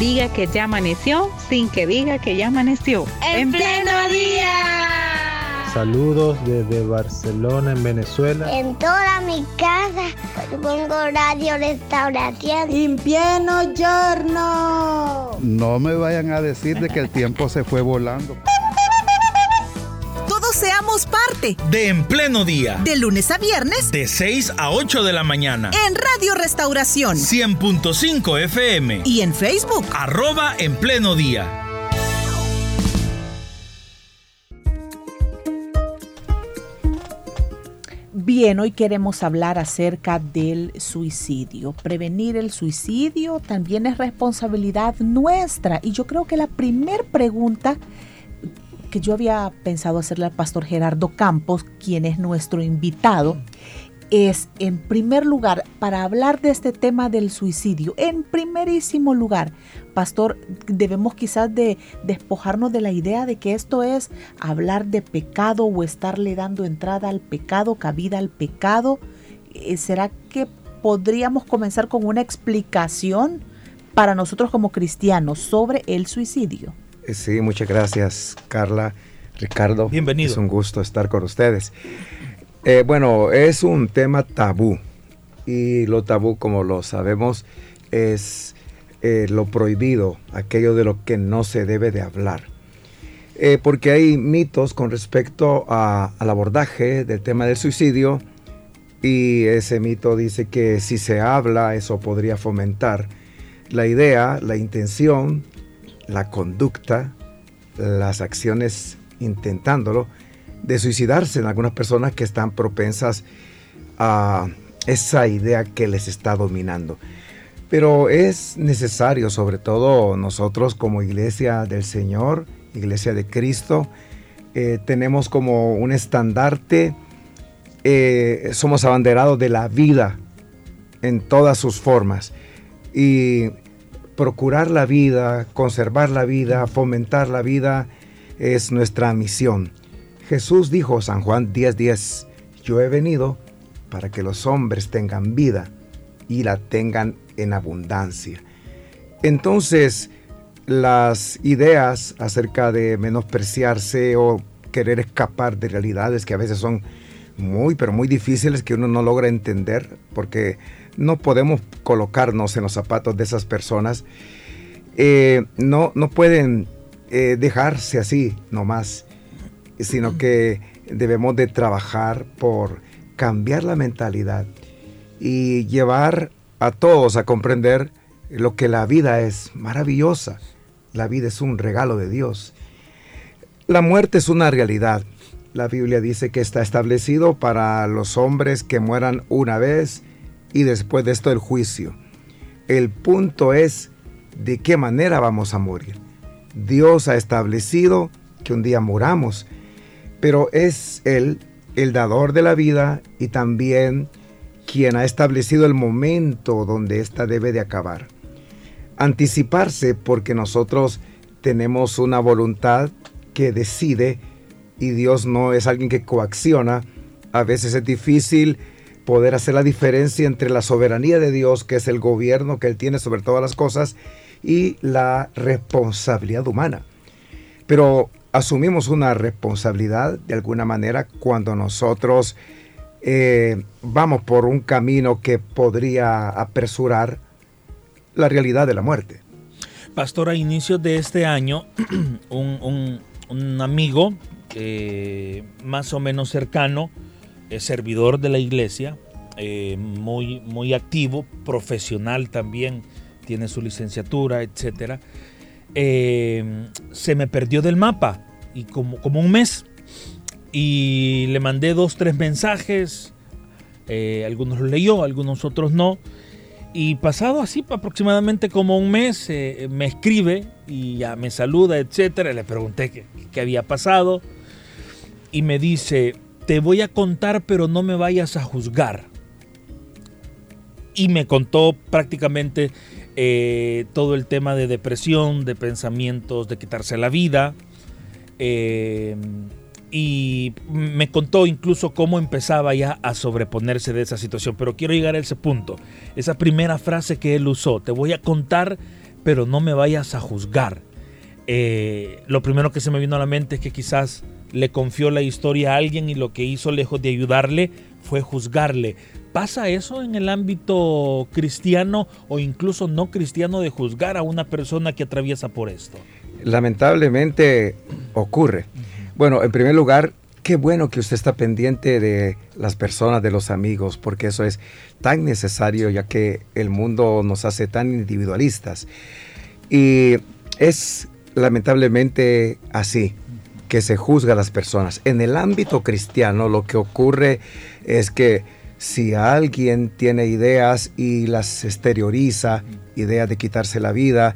Diga que ya amaneció sin que diga que ya amaneció. ¡En, pleno día! Saludos desde Barcelona, en Venezuela. En toda mi casa pongo radio restauración. En pleno giorno. No me vayan a decir de que el tiempo se fue volando seamos parte de En Pleno Día. De lunes a viernes. De 6 a 8 de la mañana. En Radio Restauración. 100.5 FM. Y en Facebook. Arroba En Pleno Día. Bien, hoy queremos hablar acerca del suicidio. Prevenir el suicidio también es responsabilidad nuestra. Y yo creo que la primera pregunta que yo había pensado hacerle al pastor Gerardo Campos, quien es nuestro invitado, es en primer lugar, para hablar de este tema del suicidio, en primerísimo lugar, pastor, debemos quizás de despojarnos de la idea de que esto es hablar de pecado o estarle dando entrada al pecado, cabida al pecado. Eh, ¿Será que podríamos comenzar con una explicación para nosotros como cristianos sobre el suicidio? Eh, sí, muchas gracias, Carla, Ricardo. Bienvenido. Es un gusto estar con ustedes. Eh, bueno, es un tema tabú y lo tabú, como lo sabemos, es eh, lo prohibido, aquello de lo que no se debe de hablar. porque hay mitos con respecto al abordaje del tema del suicidio y ese mito dice que si se habla eso podría fomentar la idea, la intención la conducta, las acciones intentándolo, de suicidarse en algunas personas que están propensas a esa idea que les está dominando. Pero es necesario, sobre todo nosotros como iglesia del Señor, iglesia de Cristo, eh, tenemos como un estandarte, eh, somos abanderados de la vida en todas sus formas. Y procurar la vida, conservar la vida, fomentar la vida, es nuestra misión. Jesús dijo, San Juan 10:10, yo he venido para que los hombres tengan vida y la tengan en abundancia. Entonces, las ideas acerca de menospreciarse o querer escapar de realidades que a veces son muy, pero muy difíciles que uno no logra entender, porque no podemos colocarnos en los zapatos de esas personas. Eh, no, no pueden eh, dejarse así nomás, sino que debemos de trabajar por cambiar la mentalidad y llevar a todos a comprender lo que la vida es maravillosa. La vida es un regalo de Dios. La muerte es una realidad. La Biblia dice que está establecido para los hombres que mueran una vez y después de esto el juicio. El punto es de qué manera vamos a morir. Dios ha establecido que un día moramos, pero es Él el dador de la vida y también quien ha establecido el momento donde ésta debe de acabar. Anticiparse porque nosotros tenemos una voluntad que decide y Dios no es alguien que coacciona. A veces es difícil poder hacer la diferencia entre la soberanía de Dios, que es el gobierno que Él tiene sobre todas las cosas, y la responsabilidad humana. Pero asumimos una responsabilidad de alguna manera cuando nosotros eh, vamos por un camino que podría apresurar la realidad de la muerte. Pastor, a inicios de este año, un, amigo eh, más o menos cercano, es servidor de la iglesia, eh, muy, muy activo, profesional también, tiene su licenciatura, etc. Eh, se me perdió del mapa y como, como un mes. Y le mandé dos, tres mensajes. Eh, algunos los leyó, algunos otros no. Y pasado así aproximadamente como un mes, me escribe y ya me saluda, etcétera. Le pregunté qué, qué había pasado. Y me dice, te voy a contar, pero no me vayas a juzgar. Y me contó prácticamente eh, todo el tema de depresión, de pensamientos de quitarse la vida. Eh, y me contó incluso cómo empezaba ya a sobreponerse de esa situación. Pero quiero llegar a ese punto. Esa primera frase que él usó, te voy a contar, pero no me vayas a juzgar. Eh, lo primero que se me vino a la mente es que quizás le confió la historia a alguien y lo que hizo lejos de ayudarle fue juzgarle. ¿Pasa eso en el ámbito cristiano o incluso no cristiano de juzgar a una persona que atraviesa por esto? Lamentablemente ocurre. Bueno, en primer lugar, qué bueno que usted está pendiente de las personas, de los amigos, porque eso es tan necesario ya que el mundo nos hace tan individualistas. Y es lamentablemente así que se juzga a las personas. En el ámbito cristiano lo que ocurre es que si alguien tiene ideas y las exterioriza, ideas de quitarse la vida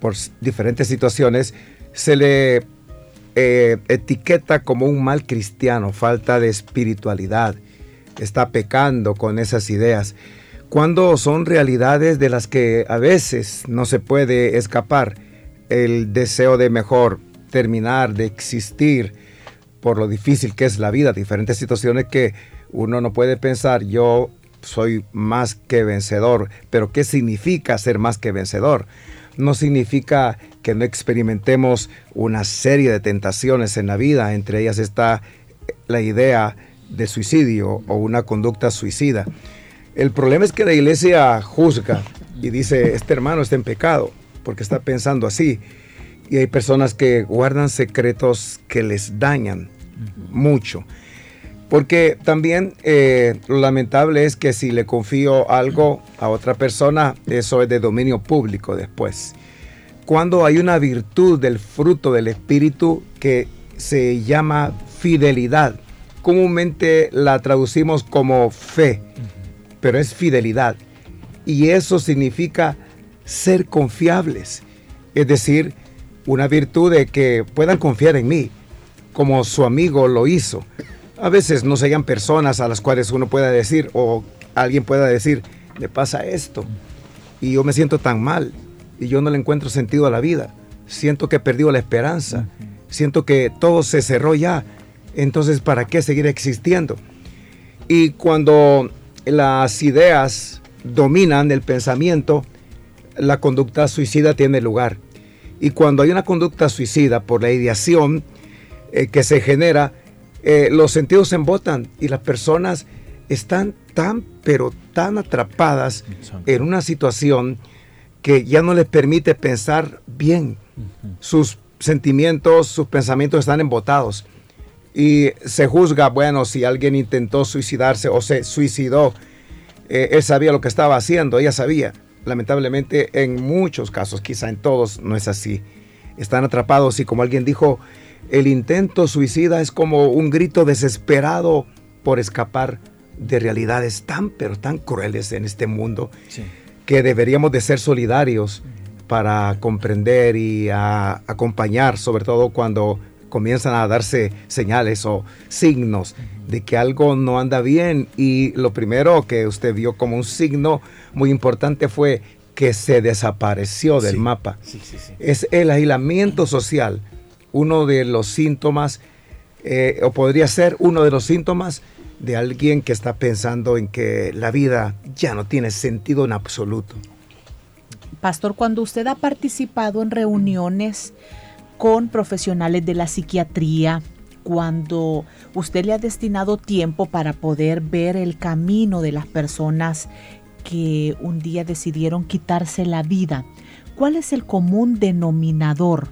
por diferentes situaciones, se le eh, etiqueta como un mal cristiano, falta de espiritualidad, está pecando con esas ideas, cuando son realidades de las que a veces no se puede escapar. El deseo de mejor terminar, de existir, por lo difícil que es la vida, diferentes situaciones que uno no puede pensar, yo soy más que vencedor, pero ¿qué significa ser más que vencedor? No significa que no experimentemos una serie de tentaciones en la vida, entre ellas está la idea de suicidio o una conducta suicida. El problema es que la iglesia juzga y dice, este hermano está en pecado porque está pensando así. Y hay personas que guardan secretos que les dañan mucho. Porque también eh, lo lamentable es que si le confío algo a otra persona, eso es de dominio público después. Cuando hay una virtud del fruto del Espíritu que se llama fidelidad, comúnmente la traducimos como fe, pero es fidelidad. Y eso significa ser confiables, es decir, una virtud de que puedan confiar en mí, como su amigo lo hizo a veces no se personas a las cuales uno pueda decir o alguien pueda decir, me pasa esto y yo me siento tan mal y yo no le encuentro sentido a la vida. Siento que he perdido la esperanza. Siento que todo se cerró ya. Entonces, ¿para qué seguir existiendo? Y cuando las ideas dominan el pensamiento, la conducta suicida tiene lugar. Y cuando hay una conducta suicida por la ideación eh, que se genera, eh, los sentidos se embotan y las personas están tan, pero tan atrapadas en una situación que ya no les permite pensar bien. Sus sentimientos, sus pensamientos están embotados. Y se juzga, bueno, si alguien intentó suicidarse o se suicidó, eh, él sabía lo que estaba haciendo, ella sabía. Lamentablemente en muchos casos, quizá en todos, no es así. Están atrapados y como alguien dijo, el intento suicida es como un grito desesperado por escapar de realidades tan pero tan crueles en este mundo que deberíamos de ser solidarios para comprender y acompañar, sobre todo cuando comienzan a darse señales o signos de que algo no anda bien y lo primero que usted vio como un signo muy importante fue que se desapareció del mapa. es el aislamiento social uno de los síntomas, eh, o podría ser uno de los síntomas de alguien que está pensando en que la vida ya no tiene sentido en absoluto. Pastor, cuando usted ha participado en reuniones con profesionales de la psiquiatría, cuando usted le ha destinado tiempo para poder ver el camino de las personas que un día decidieron quitarse la vida, ¿cuál es el común denominador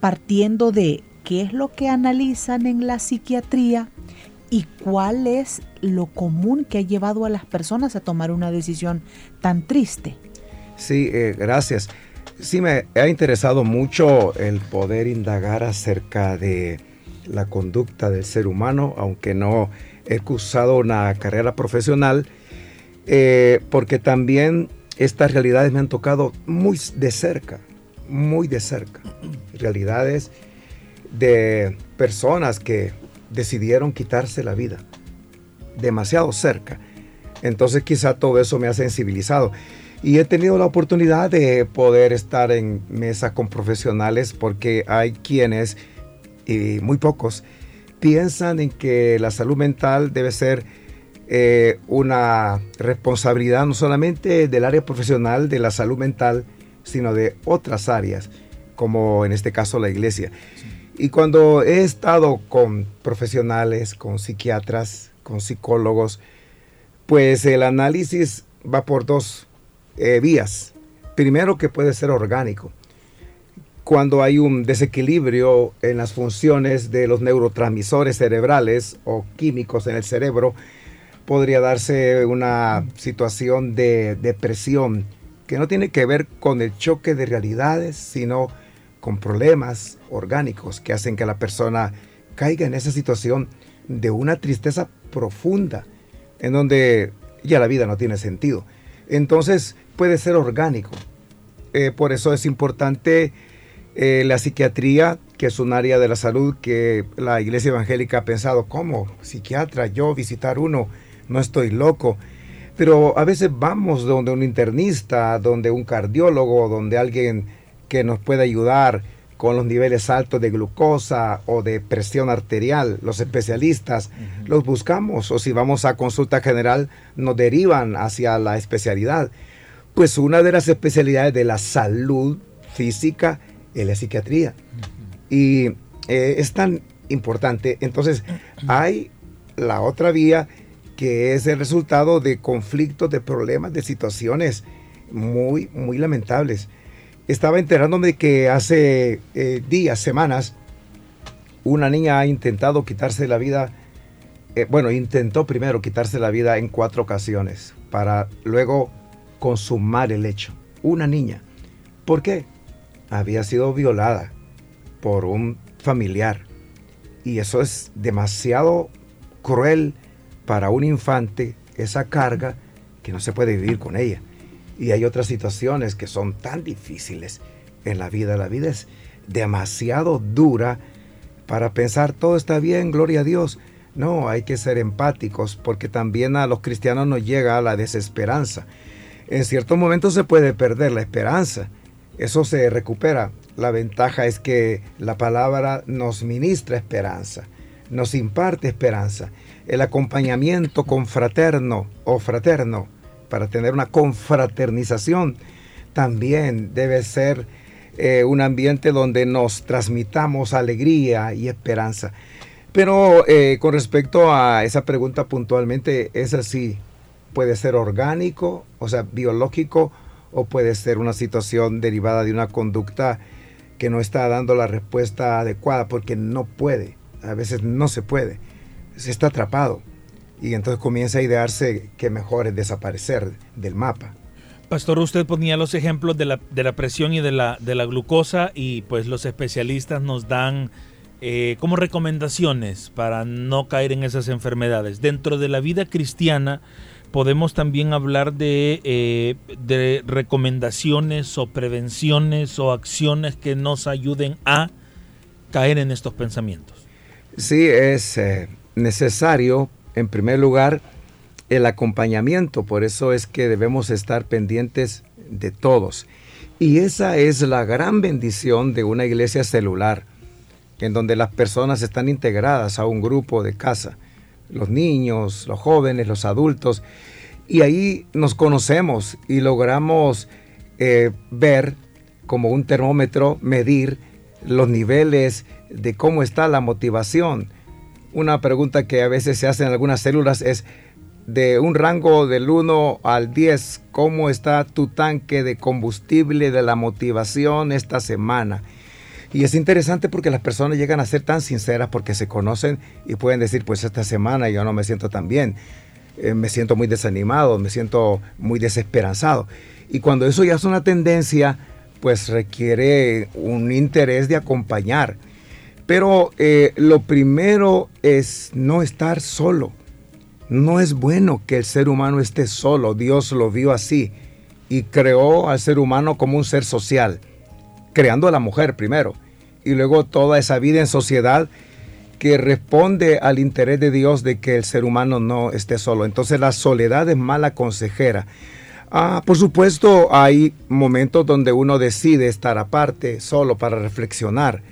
partiendo de qué es lo que analizan en la psiquiatría y cuál es lo común que ha llevado a las personas a tomar una decisión tan triste. Sí, eh, gracias. Sí, me ha interesado mucho el poder indagar acerca de la conducta del ser humano, aunque no he cursado una carrera profesional, eh, porque también estas realidades me han tocado muy de cerca muy de cerca. Realidades de personas que decidieron quitarse la vida. Demasiado cerca. Entonces quizá todo eso me ha sensibilizado. Y he tenido la oportunidad de poder estar en mesa con profesionales porque hay quienes, y muy pocos, piensan en que la salud mental debe ser eh, una responsabilidad no solamente del área profesional de la salud mental, sino de otras áreas, como en este caso la iglesia. Y cuando he estado con profesionales, con psiquiatras, con psicólogos, pues el análisis va por dos eh, vías. Primero que puede ser orgánico. Cuando hay un desequilibrio en las funciones de los neurotransmisores cerebrales o químicos en el cerebro, podría darse una situación de depresión que no tiene que ver con el choque de realidades, sino con problemas orgánicos que hacen que la persona caiga en esa situación de una tristeza profunda, en donde ya la vida no tiene sentido. Entonces puede ser orgánico. Eh, por eso es importante eh, la psiquiatría, que es un área de la salud que la iglesia evangélica ha pensado, ¿cómo? Psiquiatra, yo visitar uno, no estoy loco. Pero a veces vamos donde un internista, donde un cardiólogo, donde alguien que nos puede ayudar con los niveles altos de glucosa o de presión arterial. Los especialistas los buscamos o si vamos a consulta general nos derivan hacia la especialidad. Pues una de las especialidades de la salud física es la psiquiatría. Y eh, es tan importante. Entonces hay la otra vía que es el resultado de conflictos, de problemas, de situaciones muy, muy lamentables estaba enterándome de que hace eh, días, semanas, una niña ha intentado quitarse la vida, eh, bueno, intentó primero quitarse la vida en cuatro ocasiones para luego consumar el hecho. Una niña. ¿Por qué? Había sido violada por un familiar. Y eso es demasiado cruel para un infante, esa carga que no se puede vivir con ella. Y hay otras situaciones que son tan difíciles en la vida. La vida es demasiado dura para pensar todo está bien, gloria a Dios. No, hay que ser empáticos porque también a los cristianos nos llega la desesperanza. En ciertos momentos se puede perder la esperanza. Eso se recupera. La ventaja es que la palabra nos ministra esperanza, nos imparte esperanza. El acompañamiento confraterno o fraterno para tener una confraternización, también debe ser eh, un ambiente donde nos transmitamos alegría y esperanza. Pero eh, con respecto a esa pregunta puntualmente, es así, puede ser orgánico, o sea, biológico, o puede ser una situación derivada de una conducta que no está dando la respuesta adecuada porque no puede, a veces no se puede, se está atrapado y entonces comienza a idearse que mejor es desaparecer del mapa. Pastor, usted ponía los ejemplos de la, de la presión y de la, de la glucosa y pues los especialistas nos dan eh, como recomendaciones para no caer en esas enfermedades. Dentro de la vida cristiana podemos también hablar de, eh, de recomendaciones o prevenciones o acciones que nos ayuden a caer en estos pensamientos. Sí, es eh, necesario en primer lugar, el acompañamiento. Por eso es que debemos estar pendientes de todos. Y esa es la gran bendición de una iglesia celular, en donde las personas están integradas a un grupo de casa, los niños, los jóvenes, los adultos, y ahí nos conocemos y logramos eh, ver como un termómetro, medir los niveles de cómo está la motivación, una pregunta que a veces se hace en algunas células es de un rango del 1 al 10, ¿cómo está tu tanque de combustible de la motivación esta semana? Y es interesante porque las personas llegan a ser tan sinceras porque se conocen y pueden decir, pues esta semana yo no me siento tan bien, eh, me siento muy desanimado, me siento muy desesperanzado. Y cuando eso ya es una tendencia, pues requiere un interés de acompañar pero eh, lo primero es no estar solo. No es bueno que el ser humano esté solo. Dios lo vio así y creó al ser humano como un ser social, creando a la mujer primero y luego toda esa vida en sociedad que responde al interés de Dios de que el ser humano no esté solo. Entonces la soledad es mala consejera. Ah, por supuesto, hay momentos donde uno decide estar aparte, solo para reflexionar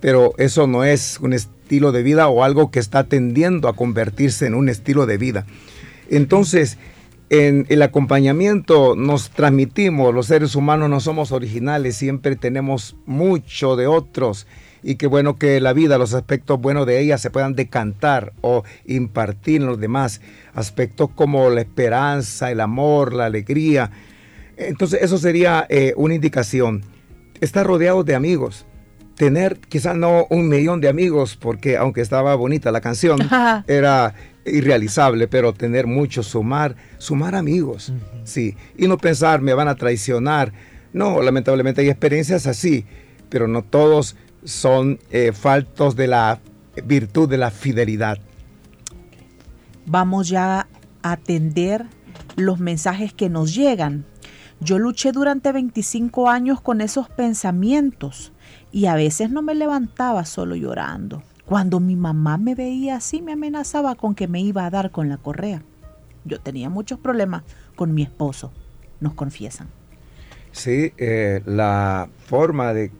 pero eso no es un estilo de vida o algo que está tendiendo a convertirse en un estilo de vida. Entonces, en el acompañamiento nos transmitimos, los seres humanos no somos originales, siempre tenemos mucho de otros y qué bueno que la vida, los aspectos buenos de ella se puedan decantar o impartir en los demás, aspectos como la esperanza, el amor, la alegría. Entonces eso sería eh, una indicación. Estar rodeado de amigos, tener quizás no un millón de amigos, porque aunque estaba bonita la canción, era irrealizable, pero tener muchos, sumar, sumar amigos, sí, y no pensar me van a traicionar. No, lamentablemente hay experiencias así, pero no todos son eh, faltos de la virtud de la fidelidad. Vamos ya a atender los mensajes que nos llegan. Yo luché durante 25 años con esos pensamientos y a veces no me levantaba solo llorando. Cuando mi mamá me veía así, me amenazaba con que me iba a dar con la correa. Yo tenía muchos problemas con mi esposo, nos confiesan. Sí, eh, la forma de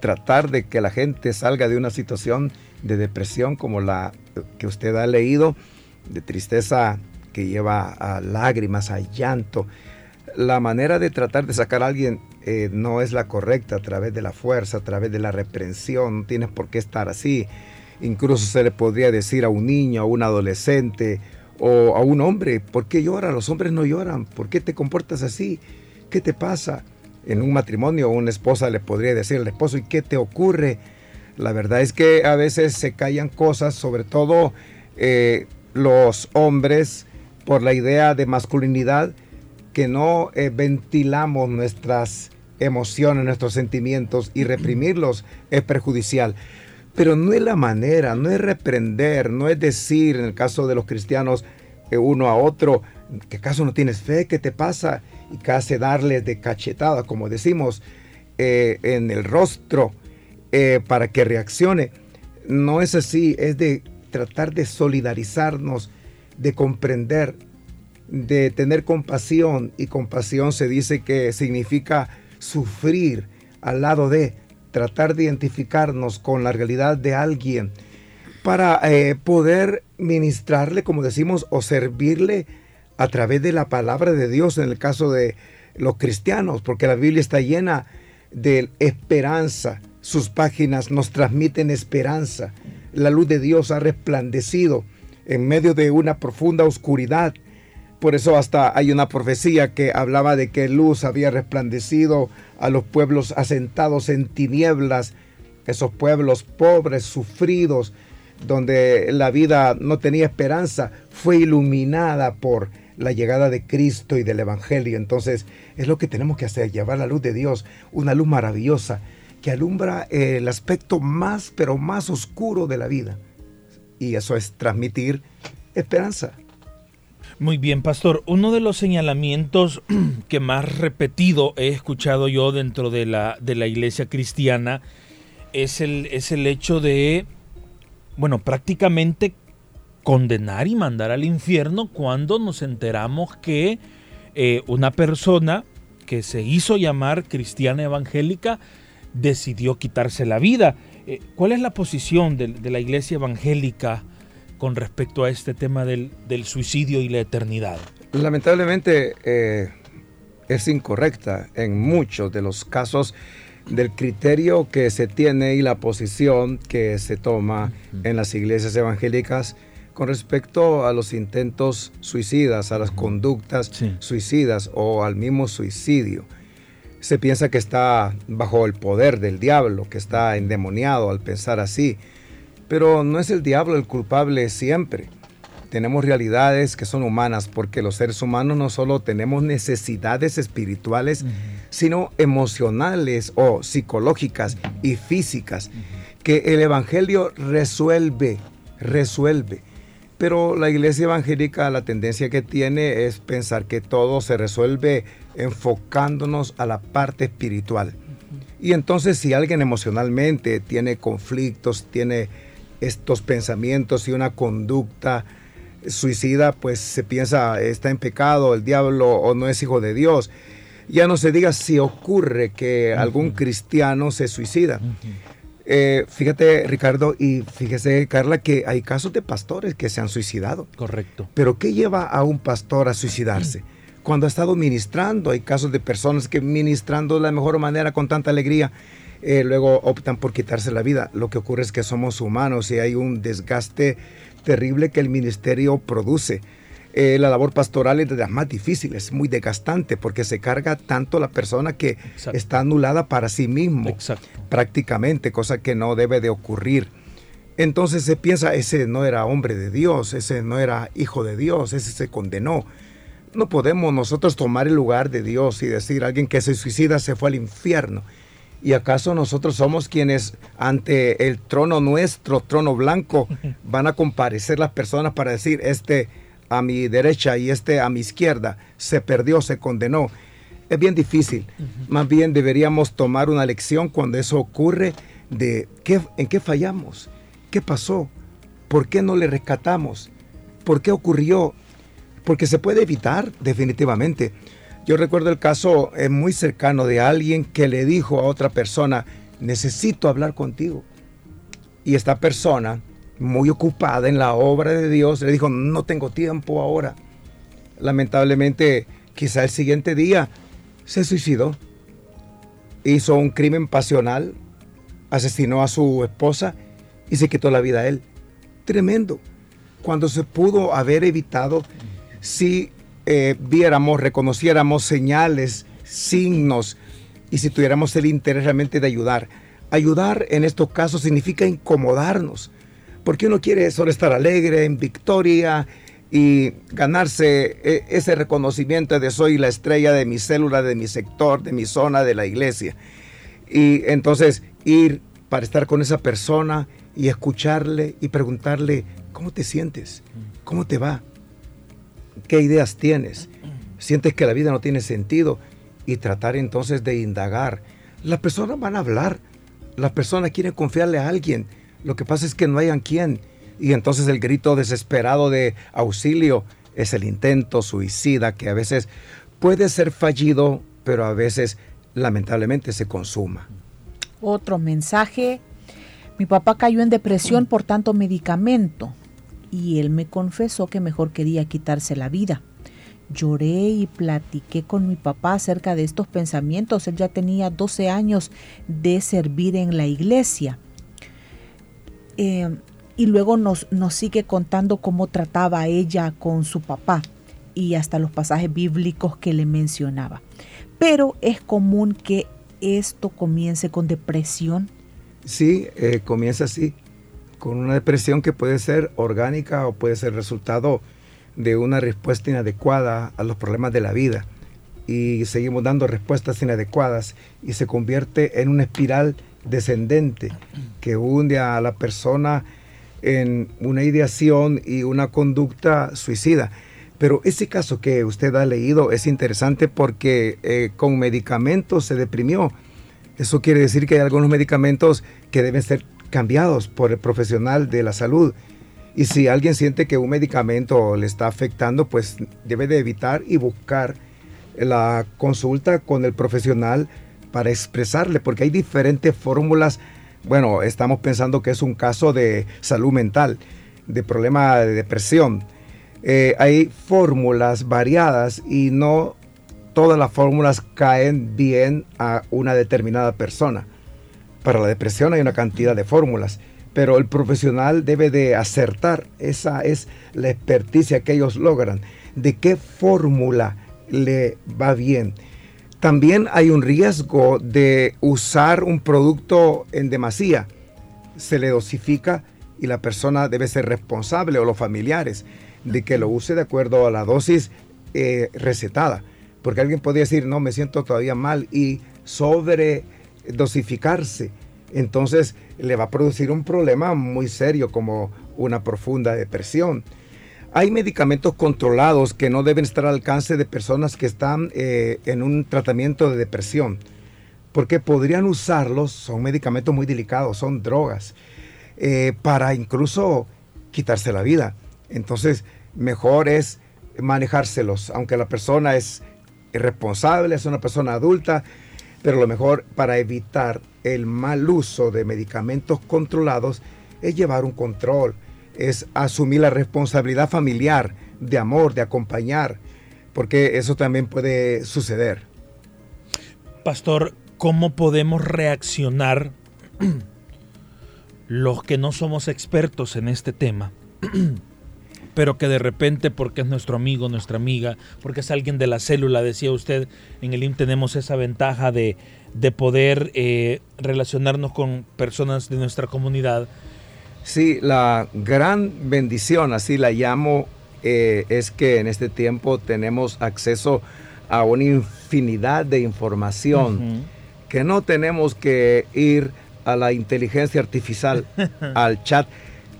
tratar de que la gente salga de una situación de depresión como la que usted ha leído, de tristeza que lleva a lágrimas, a llanto. La manera de tratar de sacar a alguien eh, no es la correcta a través de la fuerza, a través de la reprensión, no tienes por qué estar así. Incluso se le podría decir a un niño, a un adolescente o a un hombre, ¿por qué llora? Los hombres no lloran, ¿por qué te comportas así? ¿Qué te pasa? En un matrimonio una esposa le podría decir al esposo, ¿y qué te ocurre? La verdad es que a veces se callan cosas, sobre todo eh, los hombres, por la idea de masculinidad, que no eh, ventilamos nuestras emociones, nuestros sentimientos y reprimirlos es perjudicial. Pero no es la manera, no es reprender, no es decir, en el caso de los cristianos, eh, uno a otro, ¿qué acaso no tienes fe? ¿Qué te pasa? Y casi darles de cachetada, como decimos, eh, en el rostro eh, para que reaccione. No es así, es de tratar de solidarizarnos, de comprender, de tener compasión. Y compasión se dice que significa sufrir al lado de, tratar de identificarnos con la realidad de alguien para eh, poder ministrarle, como decimos, o servirle a través de la palabra de Dios en el caso de los cristianos, porque la Biblia está llena de esperanza. Sus páginas nos transmiten esperanza. La luz de Dios ha resplandecido en medio de una profunda oscuridad. Por eso hasta hay una profecía que hablaba de que luz había resplandecido a los pueblos asentados en tinieblas, esos pueblos pobres, sufridos, donde la vida no tenía esperanza, fue iluminada por la llegada de Cristo y del Evangelio. Entonces es lo que tenemos que hacer, llevar la luz de Dios, una luz maravillosa que alumbra el aspecto más, pero más oscuro de la vida. Y eso es transmitir esperanza. Muy bien, pastor. Uno de los señalamientos que más repetido he escuchado yo dentro de la, de la iglesia cristiana es el, es el hecho de, bueno, prácticamente condenar y mandar al infierno cuando nos enteramos que eh, una persona que se hizo llamar cristiana evangélica decidió quitarse la vida. Eh, ¿Cuál es la posición de, de la iglesia evangélica? Con respecto a este tema del, suicidio y la eternidad? Lamentablemente eh, es incorrecta en muchos de los casos del criterio que se tiene y la posición que se toma en las iglesias evangélicas con respecto a los intentos suicidas, a las conductas suicidas o al mismo suicidio. Se piensa que está bajo el poder del diablo, que está endemoniado al pensar así. Pero no es el diablo el culpable siempre. Tenemos realidades que son humanas porque los seres humanos no solo tenemos necesidades espirituales, sino emocionales o psicológicas y físicas, que el Evangelio resuelve, resuelve. Pero la iglesia evangélica la tendencia que tiene es pensar que todo se resuelve enfocándonos a la parte espiritual. Y entonces si alguien emocionalmente tiene conflictos, tiene estos pensamientos y una conducta suicida, pues se piensa está en pecado, el diablo o no es hijo de Dios. Ya no se diga si ocurre que algún cristiano se suicida. Eh, fíjate, Ricardo, y fíjese, Carla, que hay casos de pastores que se han suicidado. Correcto. Pero ¿qué lleva a un pastor a suicidarse? cuando ha estado ministrando. Hay casos de personas que ministrando de la mejor manera, con tanta alegría, eh, luego optan por quitarse la vida. Lo que ocurre es que somos humanos y hay un desgaste terrible que el ministerio produce. Eh, la labor pastoral es de las más difíciles, muy desgastante, porque se carga tanto la persona que está anulada para sí mismo, prácticamente, cosa que no debe de ocurrir. Entonces se piensa, ese no era hombre de Dios, ese no era hijo de Dios, ese se condenó. No podemos nosotros tomar el lugar de Dios y decir, alguien que se suicida se fue al infierno. ¿Y acaso nosotros somos quienes ante el trono nuestro, trono blanco, van a comparecer las personas para decir, este a mi derecha y este a mi izquierda, se perdió, se condenó? Es bien difícil. Más bien deberíamos tomar una lección cuando eso ocurre de qué, en qué fallamos ¿Qué pasó? ¿Por qué no le rescatamos? ¿Por qué ocurrió? Porque se puede evitar definitivamente. Yo recuerdo el caso eh, muy cercano de alguien que le dijo a otra persona, necesito hablar contigo. Y esta persona, muy ocupada en la obra de Dios, le dijo, no tengo tiempo ahora. Lamentablemente, quizá el siguiente día se suicidó. Hizo un crimen pasional, asesinó a su esposa y se quitó la vida a él. Tremendo. Cuando se pudo haber evitado si eh, viéramos, reconociéramos señales, signos y si tuviéramos el interés realmente de ayudar. Ayudar en estos casos significa incomodarnos, porque uno quiere solo estar alegre, en victoria y ganarse eh, ese reconocimiento de soy la estrella de mi célula, de mi sector, de mi zona, de la iglesia. Y entonces ir para estar con esa persona y escucharle y preguntarle, ¿cómo te sientes? ¿Cómo te va? ¿Qué ideas tienes? ¿Sientes que la vida no tiene sentido? Y tratar entonces de indagar. Las personas van a hablar, las personas quieren confiarle a alguien. Lo que pasa es que no hayan quien. Y entonces el grito desesperado de auxilio es el intento suicida que a veces puede ser fallido, pero a veces lamentablemente se consuma. Otro mensaje mi papá cayó en depresión por tanto medicamento y él me confesó que mejor quería quitarse la vida. Lloré y platiqué con mi papá acerca de estos pensamientos. Él ya tenía 12 años de servir en la iglesia. Eh, y luego nos, nos sigue contando cómo trataba ella con su papá y hasta los pasajes bíblicos que le mencionaba. Pero es común que esto comience con depresión Sí, eh, comienza así, con una depresión que puede ser orgánica o puede ser resultado de una respuesta inadecuada a los problemas de la vida. Y seguimos dando respuestas inadecuadas y se convierte en una espiral descendente que hunde a la persona en una ideación y una conducta suicida. Pero ese caso que usted ha leído es interesante porque eh, con medicamentos se deprimió eso quiere decir que hay algunos medicamentos que deben ser cambiados por el profesional de la salud. Y si alguien siente que un medicamento le está afectando, pues debe de evitar y buscar la consulta con el profesional para expresarle, porque hay diferentes fórmulas. Bueno, estamos pensando que es un caso de salud mental, de problema de depresión. Eh, hay fórmulas variadas y no todas las fórmulas caen bien a una determinada persona. Para la depresión hay una cantidad de fórmulas, pero el profesional debe de acertar. Esa es la experticia que ellos logran. De qué fórmula le va bien. También hay un riesgo de usar un producto en demasía. Se le dosifica y la persona debe ser responsable o los familiares de que lo use de acuerdo a la dosis eh, recetada. Porque alguien podría decir, no, me siento todavía mal y sobre dosificarse. Entonces le va a producir un problema muy serio como una profunda depresión. Hay medicamentos controlados que no deben estar al alcance de personas que están eh, en un tratamiento de depresión, porque podrían usarlos, son medicamentos muy delicados, son drogas, eh, para incluso quitarse la vida. Entonces, mejor es manejárselos, aunque la persona es responsable, es una persona adulta, pero lo mejor para evitar el mal uso de medicamentos controlados es llevar un control, es asumir la responsabilidad familiar, de amor, de acompañar. porque eso también puede suceder. Pastor, ¿cómo podemos reaccionar los que no somos expertos en este tema? pero que de repente, porque es nuestro amigo, nuestra amiga, porque es alguien de la célula, decía usted, en el IM tenemos esa ventaja de, de poder eh, relacionarnos con personas de nuestra comunidad. Sí, la gran bendición, así la llamo, eh, es que en este tiempo tenemos acceso a una infinidad de información, que no tenemos que ir a la inteligencia artificial, al chat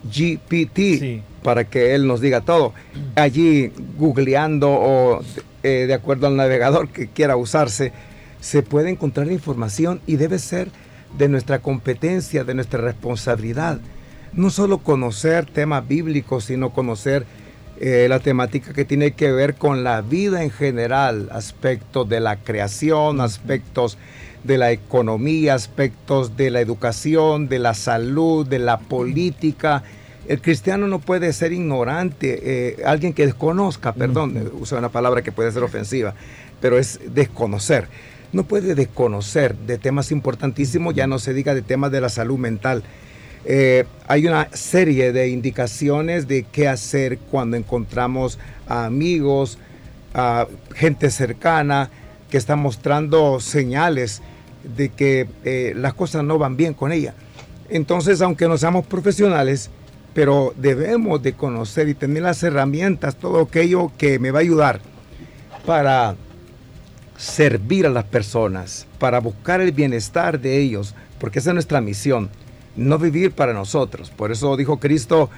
GPT, para que él nos diga todo. Allí, googleando o eh, de acuerdo al navegador que quiera usarse, se puede encontrar información y debe ser de nuestra competencia, de nuestra responsabilidad. No solo conocer temas bíblicos, sino conocer eh, la temática que tiene que ver con la vida en general, aspectos de la creación, aspectos de la economía, aspectos de la educación, de la salud, de la política, el cristiano no puede ser ignorante, eh, alguien que desconozca, perdón, uso una palabra que puede ser ofensiva, pero es desconocer. No puede desconocer de temas importantísimos, ya no se diga de temas de la salud mental. Eh, hay una serie de indicaciones de qué hacer cuando encontramos a amigos, a gente cercana que está mostrando señales de que eh, las cosas no van bien con ella. Entonces, aunque no seamos profesionales, pero debemos de conocer y tener las herramientas, todo aquello que me va a ayudar para servir a las personas, para buscar el bienestar de ellos, porque esa es nuestra misión, no vivir para nosotros. Por eso dijo Cristo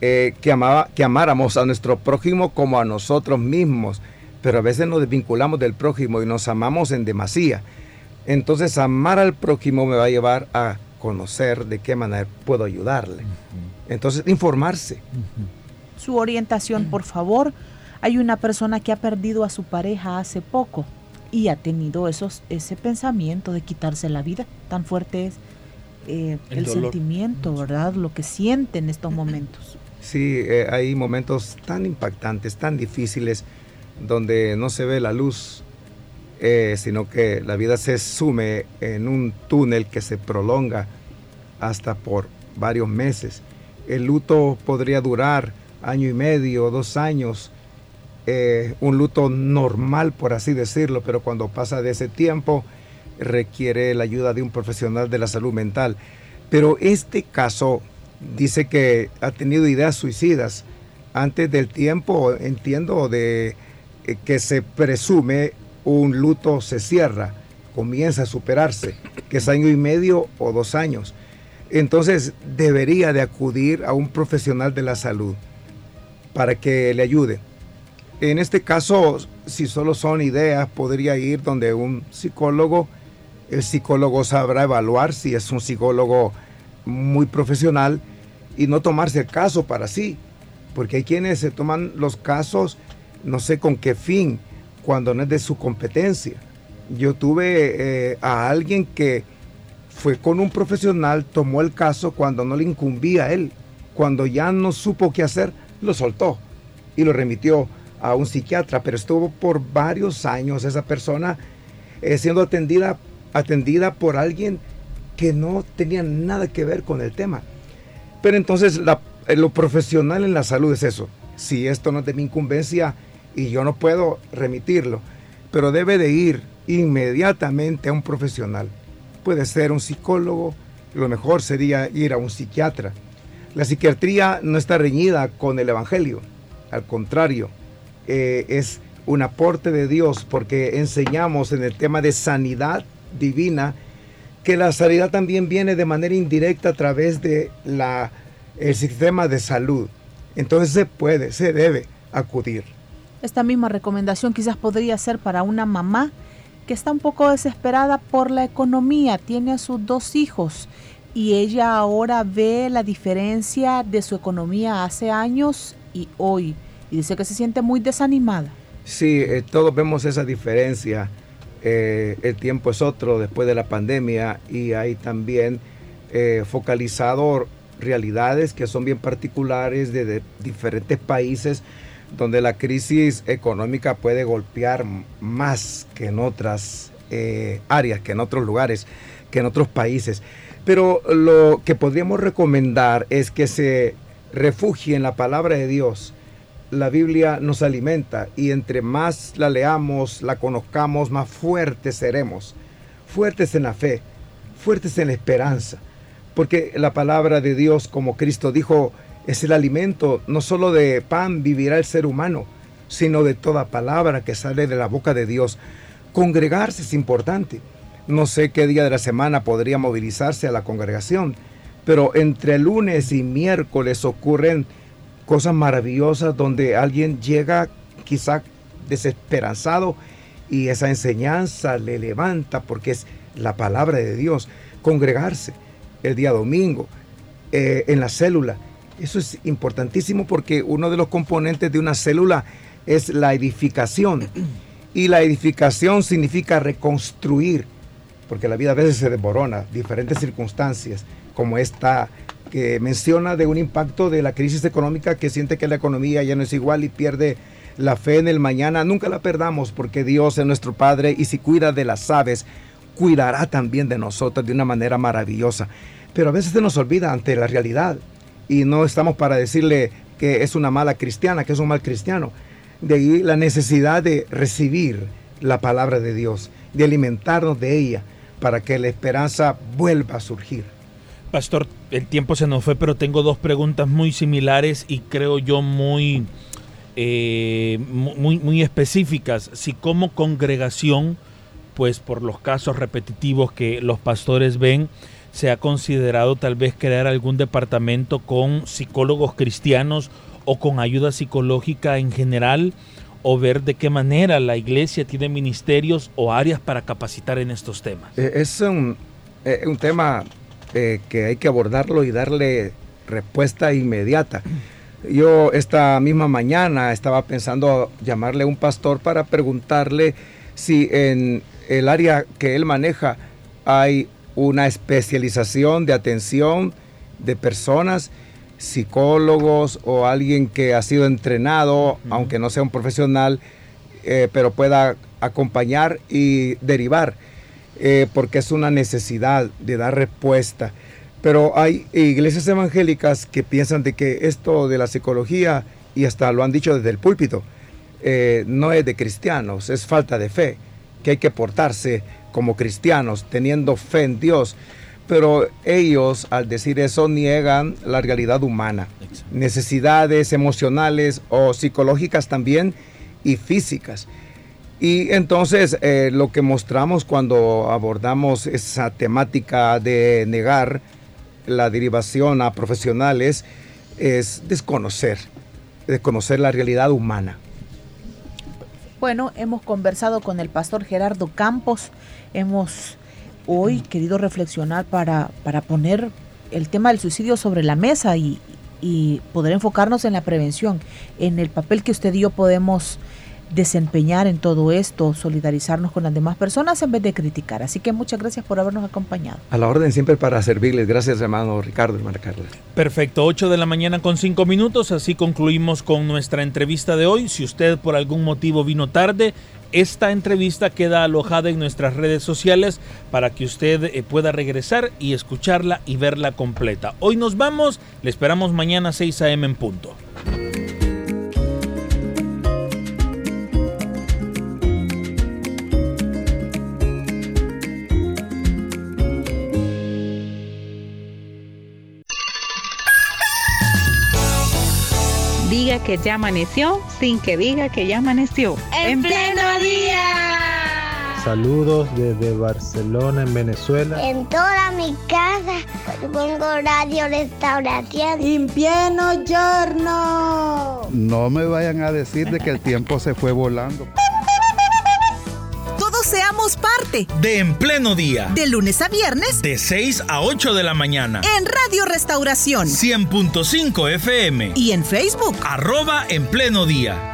eh, que, amaba, que amáramos a nuestro prójimo como a nosotros mismos, pero a veces nos desvinculamos del prójimo y nos amamos en demasía. Entonces amar al prójimo me va a llevar a conocer de qué manera puedo ayudarle. Entonces, informarse. Su orientación, por favor. Hay una persona que ha perdido a su pareja hace poco y ha tenido esos, ese pensamiento de quitarse la vida. Tan fuerte es eh, el, sentimiento, ¿verdad? Lo que siente en estos momentos. Sí, eh, hay momentos tan impactantes, tan difíciles, donde no se ve la luz, eh, sino que la vida se sume en un túnel que se prolonga hasta por varios meses el luto podría durar año y medio, dos años, eh, un luto normal, por así decirlo, pero cuando pasa de ese tiempo requiere la ayuda de un profesional de la salud mental. Pero este caso dice que ha tenido ideas suicidas. Antes del tiempo, entiendo, de eh, que se presume un luto se cierra, comienza a superarse, que es año y medio o dos años entonces debería de acudir a un profesional de la salud para que le ayude. En este caso, si solo son ideas, podría ir donde un psicólogo, el psicólogo sabrá evaluar si es un psicólogo muy profesional y no tomarse el caso para sí, porque hay quienes se toman los casos no sé con qué fin, cuando no es de su competencia. Yo tuve eh, a alguien que fue con un profesional, tomó el caso cuando no le incumbía a él. Cuando ya no supo qué hacer, lo soltó y lo remitió a un psiquiatra, pero estuvo por varios años esa persona eh, siendo atendida, atendida por alguien que no tenía nada que ver con el tema. Pero entonces eh, lo profesional en la salud es eso. Si esto no es de mi incumbencia y yo no puedo remitirlo, pero debe de ir inmediatamente a un profesional puede ser un psicólogo, lo mejor sería ir a un psiquiatra. La psiquiatría no está reñida con el Evangelio, al contrario, eh, es un aporte de Dios porque enseñamos en el tema de sanidad divina que la sanidad también viene de manera indirecta a través de la, el sistema de salud. Entonces se puede, se debe acudir. Esta misma recomendación quizás podría ser para una mamá que está un poco desesperada por la economía, tiene a sus dos hijos y ella ahora ve la diferencia de su economía hace años y hoy y dice que se siente muy desanimada. Sí, eh, todos vemos esa diferencia. Eh, el tiempo es otro después de la pandemia y hay también eh, focalizado realidades que son bien particulares de diferentes países donde la crisis económica puede golpear más que en otras eh, áreas, que en otros lugares, que en otros países. Pero lo que podríamos recomendar es que se refugie en la palabra de Dios. La Biblia nos alimenta y entre más la leamos, la conozcamos, más fuertes seremos. Fuertes en la fe, fuertes en la esperanza. Porque la palabra de Dios, como Cristo dijo, es el alimento, no solo de pan vivirá el ser humano, sino de toda palabra que sale de la boca de Dios. Congregarse es importante. No sé qué día de la semana podría movilizarse a la congregación, pero entre lunes y miércoles ocurren cosas maravillosas donde alguien llega quizá desesperanzado y esa enseñanza le levanta porque es la palabra de Dios. Congregarse el día domingo eh, en la célula. Eso es importantísimo porque uno de los componentes de una célula es la edificación. Y la edificación significa reconstruir porque la vida a veces se desborona, diferentes circunstancias, como esta que menciona de un impacto de la crisis económica que siente que la economía ya no es igual y pierde la fe en el mañana. Nunca la perdamos porque Dios es nuestro Padre y si cuida de las aves, cuidará también de nosotros de una manera maravillosa. Pero a veces se nos olvida ante la realidad y no estamos para decirle que es una mala cristiana, que es un mal cristiano. De ahí la necesidad de recibir la palabra de Dios, de alimentarnos de ella para que la esperanza vuelva a surgir. Pastor, el tiempo se nos fue, pero tengo dos preguntas muy similares y creo yo muy, eh, muy, muy específicas. Si como congregación, pues por los casos repetitivos que los pastores ven, se ha considerado tal vez crear algún departamento con psicólogos cristianos o con ayuda psicológica en general o ver de qué manera la iglesia tiene ministerios o áreas para capacitar en estos temas. Eh, es un, eh, un tema eh, que hay que abordarlo y darle respuesta inmediata. Yo esta misma mañana estaba pensando llamarle a un pastor para preguntarle si en el área que él maneja hay una especialización de atención de personas psicólogos o alguien que ha sido entrenado, aunque no sea un profesional, eh, pero pueda acompañar y derivar, eh, porque es una necesidad de dar respuesta. Pero hay iglesias evangélicas que piensan de que esto de la psicología, y hasta lo han dicho desde el púlpito, eh, no es de cristianos, es falta de fe, que hay que portarse como cristianos, teniendo fe en Dios pero ellos al decir eso niegan la realidad humana, necesidades emocionales o psicológicas también y físicas. Y entonces eh, lo que mostramos cuando abordamos esa temática de negar la derivación a profesionales es desconocer, desconocer la realidad humana. Bueno, hemos conversado con el pastor Gerardo Campos, hemos hoy querido reflexionar para, para poner el tema del suicidio sobre la mesa y, y poder enfocarnos en la prevención, en el papel que usted y yo podemos desempeñar en todo esto, solidarizarnos con las demás personas en vez de criticar. Así que muchas gracias por habernos acompañado. A la orden siempre para servirles. Gracias, hermano Ricardo, hermana Carla. Perfecto, 8 de la mañana con 5 minutos. Así concluimos con nuestra entrevista de hoy. Si usted por algún motivo vino tarde, esta entrevista queda alojada en nuestras redes sociales para que usted eh, pueda regresar y escucharla y verla completa. Hoy nos vamos, le esperamos mañana a 6 a.m. en punto. Que ya amaneció sin que diga que ya amaneció. En pleno día. Saludos desde Barcelona, en Venezuela. En toda mi casa pongo radio restauración. En pleno giorno. No me vayan a decir de que el tiempo se fue volando. Parte De En Pleno Día. de lunes a viernes De 6 a 8 de la mañana. en Radio Restauración 100.5 FM. y en Facebook. Arroba En Pleno Día.